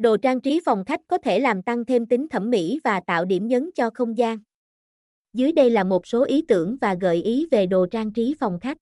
Đồ trang trí phòng khách có thể làm tăng thêm tính thẩm mỹ và tạo điểm nhấn cho không gian. Dưới đây là một số ý tưởng và gợi ý về đồ trang trí phòng khách.